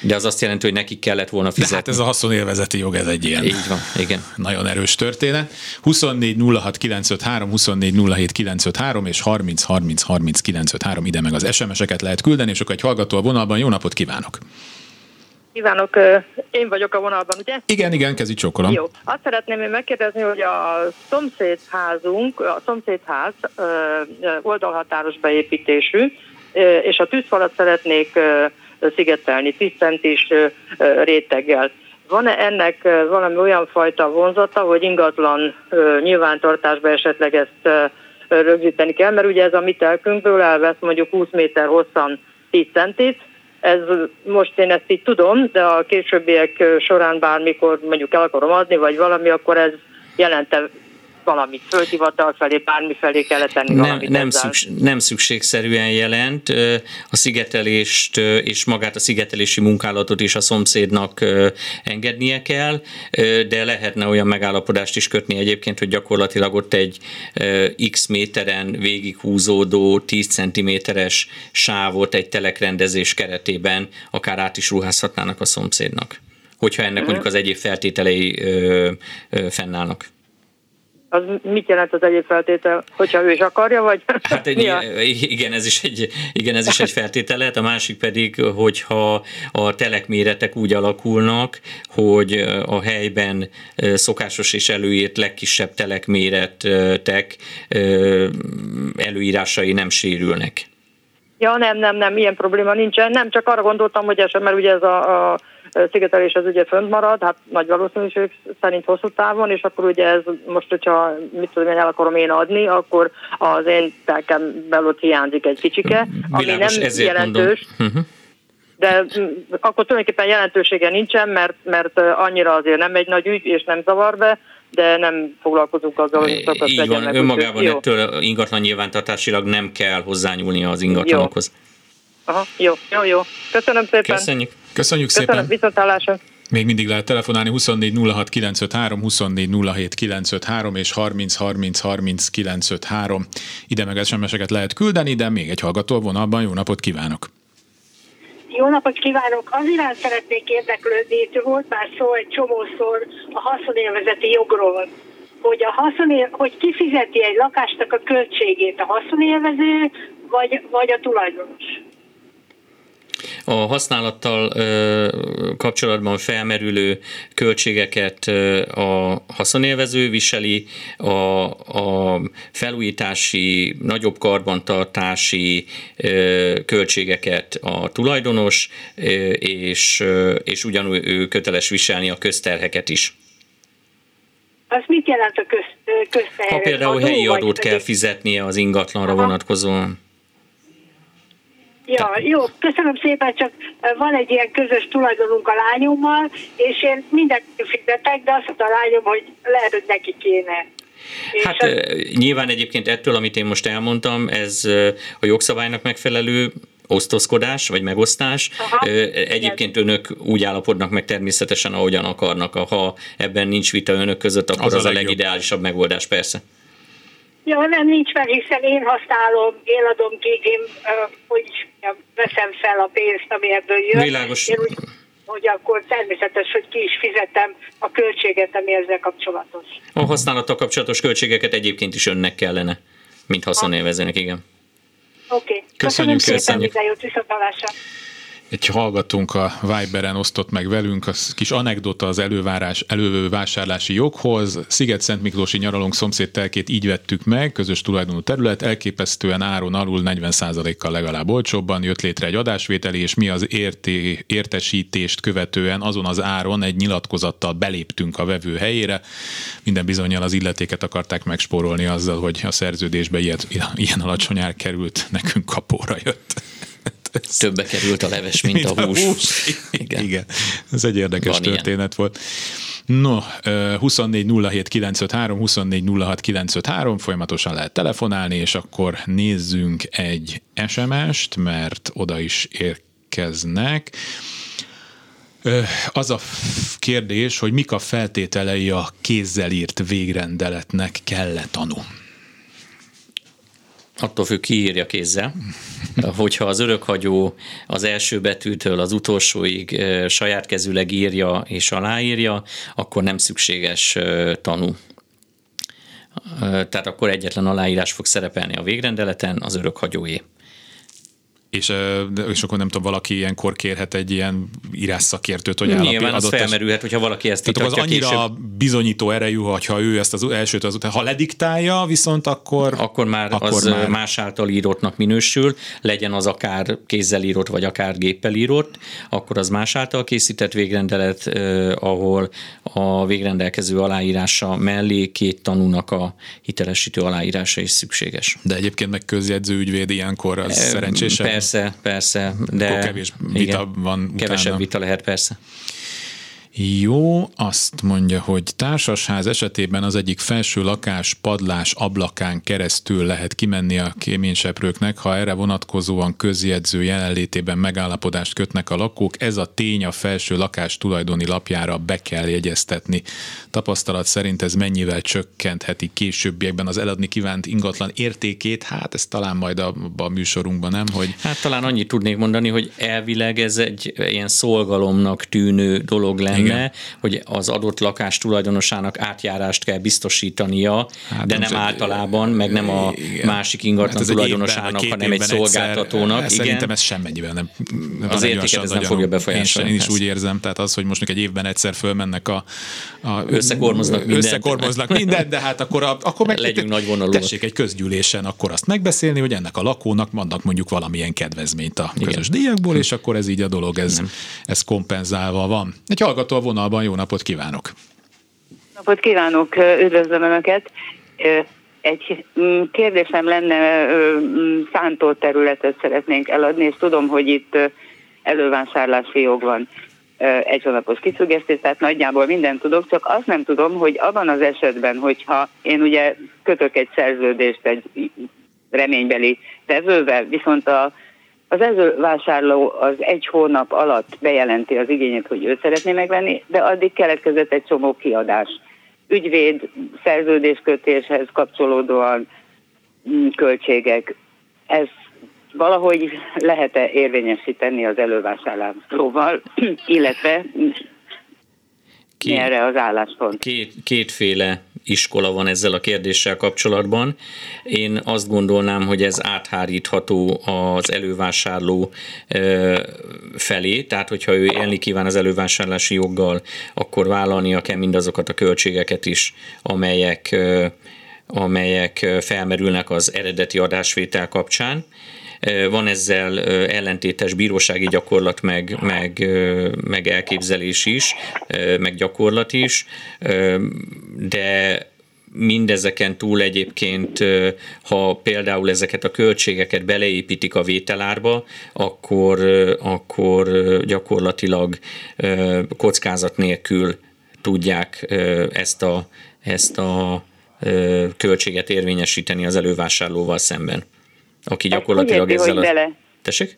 B: De az azt jelenti, hogy nekik kellett volna fizetni. De
A: hát ez a haszonélvezeti jog, ez egy ilyen
B: Így van, igen.
A: nagyon erős történet. 24 06 953, 24 07 953 és 30 30 30 953 ide meg az SMS-eket lehet küldeni, és akkor egy hallgató a vonalban. Jó napot kívánok!
G: Kívánok, én vagyok a vonalban, ugye?
A: Igen, igen, kezi csókolom.
G: Jó. Azt szeretném én megkérdezni, hogy a szomszédházunk, a szomszédház oldalhatáros beépítésű, és a tűzfalat szeretnék szigetelni, 10 centis réteggel. van-e ennek valami olyan fajta vonzata, hogy ingatlan nyilvántartásba esetleg ezt rögzíteni kell, mert ugye ez a mi telkünkből elvesz mondjuk 20 méter hosszan 10 centit, ez most én ezt így tudom, de a későbbiek során bármikor mondjuk el akarom adni, vagy valami, akkor ez jelente valamit földhivatal felé, bármi felé kellett tenni
B: nem, nem, szükség, nem szükségszerűen jelent. A szigetelést és magát a szigetelési munkálatot is a szomszédnak engednie kell, de lehetne olyan megállapodást is kötni egyébként, hogy gyakorlatilag ott egy x méteren végighúzódó 10 cm-es sávot egy telekrendezés keretében akár át is ruházhatnának a szomszédnak hogyha ennek mondjuk az egyéb feltételei ö, ö, fennállnak
G: az mit jelent az egyéb feltétel, hogyha ő is akarja, vagy
B: Hát egy, igen, ez is egy, igen, ez is egy feltétel lehet, a másik pedig, hogyha a telekméretek úgy alakulnak, hogy a helyben szokásos és előírt legkisebb telekméretek előírásai nem sérülnek.
G: Ja, nem, nem, nem, ilyen probléma nincsen. Nem, csak arra gondoltam, hogy esetleg, mert ugye ez a, a szigetelés az ugye fönt marad, hát nagy valószínűség szerint hosszú távon, és akkor ugye ez most, hogyha mit tudom én el akarom én adni, akkor az én telkem belül hiányzik egy kicsike, ami Világos, nem jelentős. Uh-huh de mm, akkor tulajdonképpen jelentősége nincsen, mert, mert annyira azért nem egy nagy ügy, és nem zavar be, de nem foglalkozunk azzal, hogy
B: szakasz Így van, meg, önmagában úgy, ettől ingatlan nyilvántartásilag nem kell hozzányúlni az ingatlanokhoz.
G: Jó. Aha, jó, jó, jó. Köszönöm szépen.
B: Köszönjük.
A: Köszönjük
G: Köszönöm,
A: szépen.
G: viszontlátásra.
A: Még mindig lehet telefonálni 24 06 953, 24 07 953 és 30 30 30 953. Ide meg SMS-eket lehet küldeni, de még egy hallgató vonalban. Jó napot kívánok!
H: Jó napot kívánok! Az iránt szeretnék érdeklődni, volt már szó egy csomószor a haszonélvezeti jogról, hogy, a haszonél, hogy kifizeti egy lakásnak a költségét a haszonélvező, vagy, vagy a tulajdonos.
B: A használattal kapcsolatban felmerülő költségeket a haszonélvező viseli, a, a felújítási, nagyobb karbantartási költségeket a tulajdonos, és, és ugyanúgy ő köteles viselni a közterheket is.
H: Az mit jelent a köz, közterhek?
B: Ha például adó, helyi adót kell fizetnie az ingatlanra Aha. vonatkozóan.
H: Ja, jó, köszönöm szépen, csak van egy ilyen közös tulajdonunk a lányommal, és én mindent fizetek, de azt mondta a lányom, hogy lehet, hogy neki kéne.
B: Hát az... nyilván egyébként ettől, amit én most elmondtam, ez a jogszabálynak megfelelő osztozkodás, vagy megosztás. Aha, Egyébként igen. önök úgy állapodnak meg természetesen, ahogyan akarnak. Ha ebben nincs vita önök között, akkor az, az a, a legideálisabb megoldás, persze.
H: Ja, nem nincs meg, hiszen én használom, én adom ki, én hogy veszem fel a pénzt, ami ebből jön.
B: Világos.
H: Én úgy, hogy akkor természetes, hogy ki is fizetem a költséget, ami ezzel kapcsolatos.
B: A használattal kapcsolatos költségeket egyébként is önnek kellene, mint haszonélvezőnek, igen.
H: Oké, okay.
A: köszönjük,
H: köszönjük szépen, minden jót, viszontlátásra
A: egy hallgatónk a Viberen osztott meg velünk a kis anekdota az elővárás, elővásárlási joghoz. Sziget-Szent Miklósi nyaralónk szomszéd telkét így vettük meg, közös tulajdonú terület, elképesztően áron alul 40%-kal legalább olcsóbban jött létre egy adásvételi, és mi az érté, értesítést követően azon az áron egy nyilatkozattal beléptünk a vevő helyére. Minden bizonyal az illetéket akarták megspórolni azzal, hogy a szerződésbe ilyen, ilyen alacsony ár került, nekünk kapóra jött.
B: Többe került a leves, mint, mint a hús. A hús.
A: Igen. Igen. Ez egy érdekes Van történet ilyen. volt. No, 24 07 953, 24 06 953, folyamatosan lehet telefonálni, és akkor nézzünk egy SMS-t, mert oda is érkeznek. Az a kérdés, hogy mik a feltételei a kézzel írt végrendeletnek kell-e tanulni?
B: Attól függ, ki írja kézzel. Hogyha az örökhagyó az első betűtől az utolsóig saját kezüleg írja és aláírja, akkor nem szükséges tanú. Tehát akkor egyetlen aláírás fog szerepelni a végrendeleten, az örökhagyóé.
A: És, és akkor nem tudom, valaki ilyenkor kérhet egy ilyen írásszakértőt, hogy
B: Nyilván az felmerülhet, hogyha valaki ezt
A: Tehát az annyira később. bizonyító erejű, hogyha ő ezt az elsőt, az, ha lediktálja, viszont akkor...
B: Akkor már akkor az már... más által írottnak minősül, legyen az akár kézzel írott, vagy akár géppel írott, akkor az más által készített végrendelet, eh, ahol a végrendelkező aláírása mellé két tanúnak a hitelesítő aláírása is szükséges.
A: De egyébként meg közjegyző ügyvéd ilyenkor az e, szerencsésebb?
B: Persze, persze. De
A: Akkor kevés vita igen, van
B: Kevesebb utána. vita lehet, persze.
A: Jó, azt mondja, hogy társasház esetében az egyik felső lakás padlás ablakán keresztül lehet kimenni a kéményseprőknek, ha erre vonatkozóan közjegyző jelenlétében megállapodást kötnek a lakók. Ez a tény a felső lakás tulajdoni lapjára be kell jegyeztetni. Tapasztalat szerint ez mennyivel csökkentheti későbbiekben az eladni kívánt ingatlan értékét? Hát ez talán majd a, a műsorunkban, nem? Hogy...
B: Hát talán annyit tudnék mondani, hogy elvileg ez egy ilyen szolgalomnak tűnő dolog lenne, benne, hogy az adott lakás tulajdonosának átjárást kell biztosítania, hát de nem, nem általában, meg nem a igen. másik ingatlan hát tulajdonosának, évben, hanem egy szolgáltatónak. Egyszer,
A: igen. Szerintem ez semmennyivel nem.
B: Az értéket ez nem fogja befolyásolni.
A: Én, én is úgy érzem, tehát az, hogy most még egy évben egyszer fölmennek a,
B: a összekormoznak mindent.
A: Összekormoznak mindent, de hát akkor, a, akkor meg
B: legyünk nagy vonalúak.
A: Tessék egy közgyűlésen akkor azt megbeszélni, hogy ennek a lakónak vannak mondjuk valamilyen kedvezményt a közös Igen. díjakból, és akkor ez így a dolog, ez, ez kompenzálva van. Egy hallgató a vonalban, jó napot kívánok!
I: Napot kívánok, üdvözlöm Önöket! Egy mm, kérdésem lenne, mm, szántó területet szeretnénk eladni, és tudom, hogy itt elővásárlási jog van egy hónapos kiszüggesztés, tehát nagyjából mindent tudok, csak azt nem tudom, hogy abban az esetben, hogyha én ugye kötök egy szerződést egy reménybeli tevővel, viszont a az ezővásárló az egy hónap alatt bejelenti az igényét, hogy ő szeretné megvenni, de addig keletkezett egy csomó kiadás. Ügyvéd, szerződéskötéshez kapcsolódóan mm, költségek. Ez valahogy lehet-e érvényesíteni az elővásárlóval, illetve Két, erre az álláspont?
B: Két, kétféle iskola van ezzel a kérdéssel kapcsolatban. Én azt gondolnám, hogy ez áthárítható az elővásárló felé, tehát hogyha ő élni kíván az elővásárlási joggal, akkor vállalnia kell mindazokat a költségeket is, amelyek amelyek felmerülnek az eredeti adásvétel kapcsán. Van ezzel ellentétes bírósági gyakorlat, meg, meg, meg elképzelés is, meg gyakorlat is, de mindezeken túl egyébként, ha például ezeket a költségeket beleépítik a vételárba, akkor, akkor gyakorlatilag kockázat nélkül tudják ezt a, ezt a költséget érvényesíteni az elővásárlóval szemben aki gyakorlatilag érti, ezzel...
I: Hogy a... bele?
B: Tessék?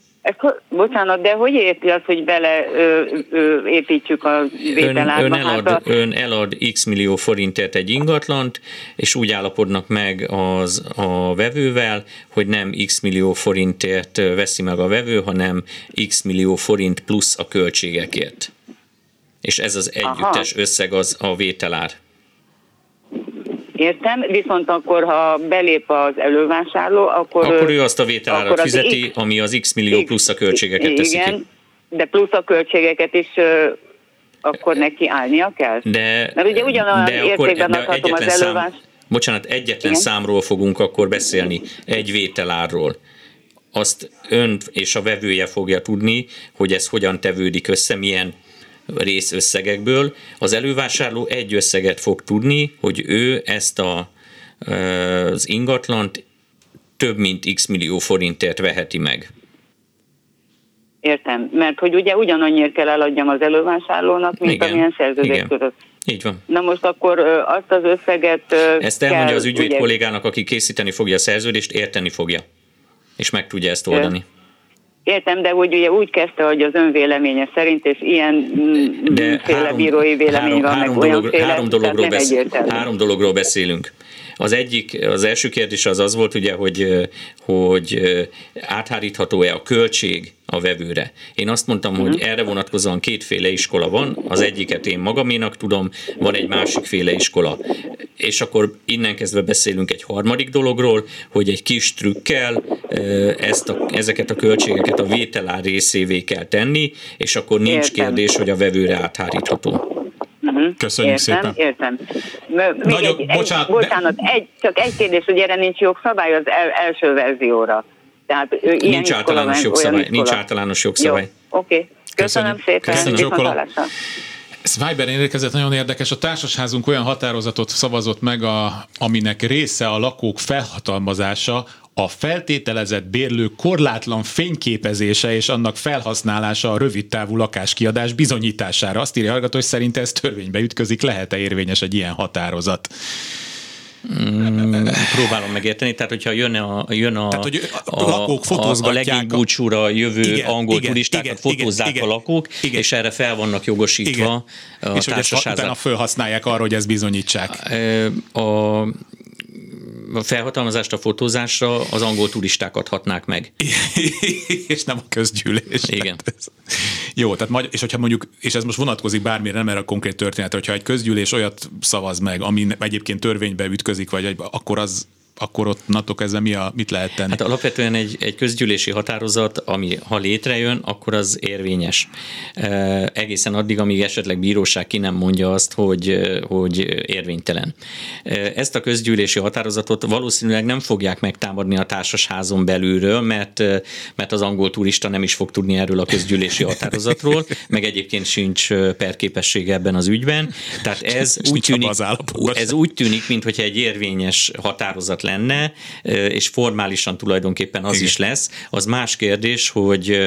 I: Bocsánat, de hogy érti azt, hogy bele ö, ö, építjük a vételárba?
B: Ön, ön, elad, ön elad x millió forintért egy ingatlant, és úgy állapodnak meg az a vevővel, hogy nem x millió forintért veszi meg a vevő, hanem x millió forint plusz a költségekért. És ez az együttes Aha. összeg az a vételár.
I: Értem, viszont akkor, ha belép az elővásárló, akkor...
B: Akkor ő azt a vételárat fizeti, X, ami az X millió plusz a költségeket igen, teszi ki.
I: de plusz a költségeket is akkor neki állnia kell?
B: De,
I: Mert ugye ugyanolyan de értékben
B: akkor, adhatom az elővás... Szám, bocsánat, egyetlen Igen? számról fogunk akkor beszélni, egy vételárról. Azt ön és a vevője fogja tudni, hogy ez hogyan tevődik össze, milyen részösszegekből, az elővásárló egy összeget fog tudni, hogy ő ezt a, az ingatlant több mint x millió forintért veheti meg.
I: Értem, mert hogy ugye ugyanannyira kell eladjam az elővásárlónak, mint igen, amilyen szerződés között.
B: Így van.
I: Na most akkor azt az összeget
B: Ezt elmondja kell, az ügyvéd ugye... kollégának, aki készíteni fogja a szerződést, érteni fogja, és meg tudja ezt oldani.
I: Értem, de hogy ugye úgy kezdte, hogy az véleménye szerint, és ilyen de féle három, bírói vélemény három, van, három meg dolog, féle,
B: három dologról, besz, három dologról beszélünk. Az egyik, az első kérdés az az volt ugye, hogy, hogy áthárítható-e a költség a vevőre. Én azt mondtam, uh-huh. hogy erre vonatkozóan kétféle iskola van, az egyiket én magaménak tudom, van egy másik féle iskola. És akkor innen kezdve beszélünk egy harmadik dologról, hogy egy kis trükkel ezt a, ezeket a költségeket a vételár részévé kell tenni, és akkor nincs Értem. kérdés, hogy a vevőre áthárítható.
A: Uh-huh. Köszönjük
I: értem,
A: szépen.
I: Értem. Még Nagyon, egy, bocsánat, egy, bocsánat de... egy, csak egy kérdés, hogy erre nincs jogszabály az el, első verzióra.
B: Tehát ő ilyen nincs általános meg, jogszabály. Nincs általános jogszabály.
I: Oké. Okay. Köszönöm szépen. Köszönöm.
A: Köszönöm. Érkezett nagyon érdekes. A társasházunk olyan határozatot szavazott meg, a, aminek része a lakók felhatalmazása a feltételezett bérlő korlátlan fényképezése és annak felhasználása a rövidtávú lakáskiadás bizonyítására. Azt írja hallgató, hogy szerint ez törvénybe ütközik, lehet-e érvényes egy ilyen határozat?
B: Mm, próbálom megérteni, tehát hogyha jön a, jön a, tehát, hogy a, a, lakók a, a jövő igen, angol igen, turistákat igen, fotózzák igen, a lakók, igen, és erre fel vannak jogosítva
A: igen. a és hogy ezt utána felhasználják arra, hogy ezt bizonyítsák.
B: A, a felhatalmazást a fotózásra az angol turisták adhatnák meg.
A: és nem a közgyűlés.
B: Igen. Tehát ez...
A: Jó, tehát majd, és hogyha mondjuk, és ez most vonatkozik bármire, nem erre a konkrét történetre, hogyha egy közgyűlés olyat szavaz meg, ami egyébként törvénybe ütközik, vagy akkor az akkor ott natok ezzel mi a, mit lehet tenni?
B: Hát alapvetően egy, egy közgyűlési határozat, ami ha létrejön, akkor az érvényes. E, egészen addig, amíg esetleg bíróság ki nem mondja azt, hogy, hogy érvénytelen. E, ezt a közgyűlési határozatot valószínűleg nem fogják megtámadni a társasházon belülről, mert, mert az angol turista nem is fog tudni erről a közgyűlési határozatról, meg egyébként sincs perképessége ebben az ügyben. Tehát ez, úgy tűnik, ez úgy tűnik, mintha egy érvényes határozat lenne, és formálisan tulajdonképpen az Igen. is lesz. Az más kérdés, hogy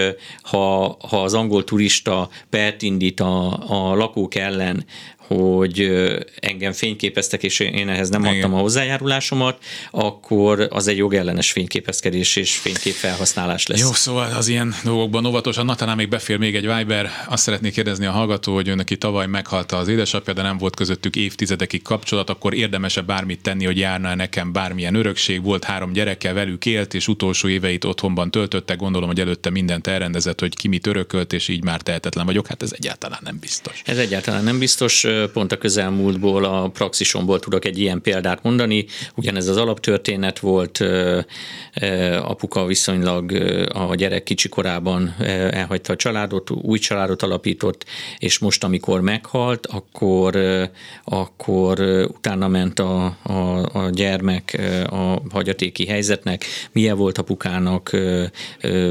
B: ha, ha az angol turista pert indít a, a lakók ellen, hogy engem fényképeztek, és én ehhez nem adtam a hozzájárulásomat, akkor az egy jogellenes fényképezkedés és fénykép felhasználás lesz.
A: Jó, szóval az ilyen dolgokban óvatosan. Na, talán még befér még egy Viber. Azt szeretnék kérdezni a hallgató, hogy neki tavaly meghalta az édesapja, de nem volt közöttük évtizedekig kapcsolat, akkor érdemese bármit tenni, hogy járna nekem bármilyen örökség. Volt három gyereke, velük élt, és utolsó éveit otthonban töltötte. Gondolom, hogy előtte mindent elrendezett, hogy ki mit örökölt, és így már tehetetlen vagyok. Hát ez egyáltalán nem biztos.
B: Ez egyáltalán nem biztos pont a közelmúltból, a praxisomból tudok egy ilyen példát mondani. Ugyanez az alaptörténet volt, apuka viszonylag a gyerek kicsi korában elhagyta a családot, új családot alapított, és most, amikor meghalt, akkor, akkor utána ment a, a, a gyermek a hagyatéki helyzetnek, milyen volt apukának,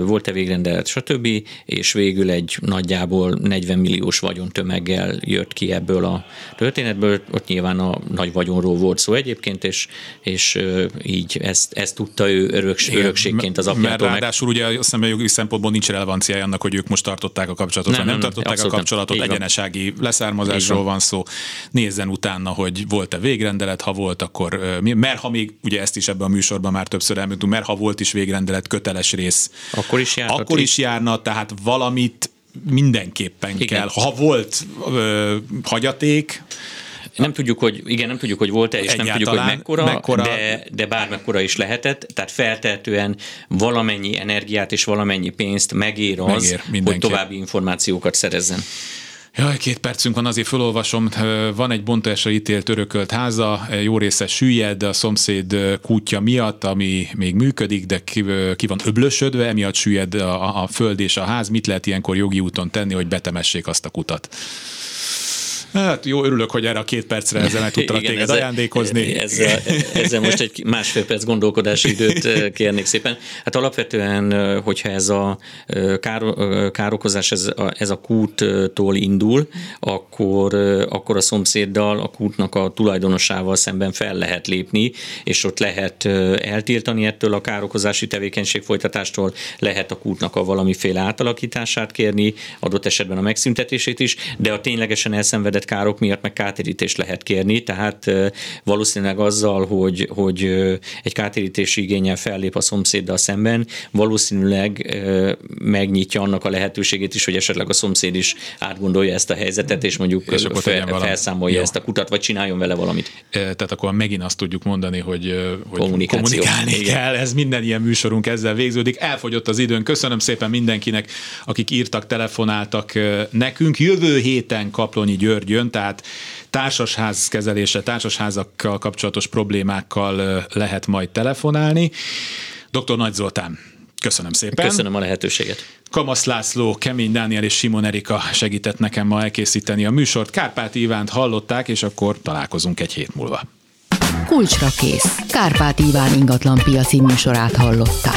B: volt-e végrendelet, stb. És végül egy nagyjából 40 milliós vagyontömeggel jött ki ebből a történetből, ott nyilván a nagy vagyonról volt szó egyébként, és, és így ezt, ezt tudta ő öröks, örökségként az apjától.
A: Mert ráadásul meg... ugye hiszem, jogi szempontból nincs relevanciája annak, hogy ők most tartották a kapcsolatot, nem, vagy nem, nem tartották a kapcsolatot, nem. egyenesági leszármazásról van szó. Nézzen utána, hogy volt-e végrendelet, ha volt, akkor mert ha még, ugye ezt is ebben a műsorban már többször elmondtunk, mert ha volt is végrendelet köteles rész,
B: akkor is járna,
A: akkor is járna tehát valamit mindenképpen Igen. kell. Ha volt ö, hagyaték,
B: nem tudjuk, hogy igen, nem tudjuk, hogy volt-e, és nem tudjuk, hogy mekkora, mekkora, de, de bármekkora is lehetett, tehát feltehetően valamennyi energiát és valamennyi pénzt megér az, megér hogy további információkat szerezzen.
A: Jaj, két percünk van, azért felolvasom. Van egy bontásra ítélt örökölt háza, jó része süllyed a szomszéd kútja miatt, ami még működik, de ki, ki van öblösödve, emiatt süllyed a, a föld és a ház. Mit lehet ilyenkor jogi úton tenni, hogy betemessék azt a kutat? Hát jó, örülök, hogy erre a két percre ezzel meg tudtalak Igen, téged ezzel, ajándékozni.
B: Ezzel, ezzel most egy másfél perc gondolkodási időt kérnék szépen. Hát alapvetően, hogyha ez a kár, károkozás, ez a, ez a kúttól indul, akkor, akkor a szomszéddal, a kútnak a tulajdonosával szemben fel lehet lépni, és ott lehet eltiltani ettől a károkozási tevékenység folytatástól, lehet a kútnak a valamiféle átalakítását kérni, adott esetben a megszüntetését is, de a ténylegesen elszenvedett elszenvedett károk miatt meg kártérítést lehet kérni, tehát valószínűleg azzal, hogy, hogy egy kártérítési igényel fellép a szomszéddal szemben, valószínűleg megnyitja annak a lehetőségét is, hogy esetleg a szomszéd is átgondolja ezt a helyzetet, és mondjuk és fel, felszámolja Jó. ezt a kutat, vagy csináljon vele valamit.
A: Tehát akkor megint azt tudjuk mondani, hogy, hogy kommunikálni Igen. kell. Ez minden ilyen műsorunk ezzel végződik. Elfogyott az időn. Köszönöm szépen mindenkinek, akik írtak, telefonáltak nekünk. Jövő héten Kaplonyi György jön, tehát társasház kezelése, társasházakkal kapcsolatos problémákkal lehet majd telefonálni. Dr. Nagy Zoltán, köszönöm szépen.
B: Köszönöm a lehetőséget.
A: Kamasz László, Kemény Dániel és Simon Erika segített nekem ma elkészíteni a műsort. Kárpát Ivánt hallották, és akkor találkozunk egy hét múlva.
E: Kulcsra kész. Kárpát Iván ingatlan piaci műsorát hallották.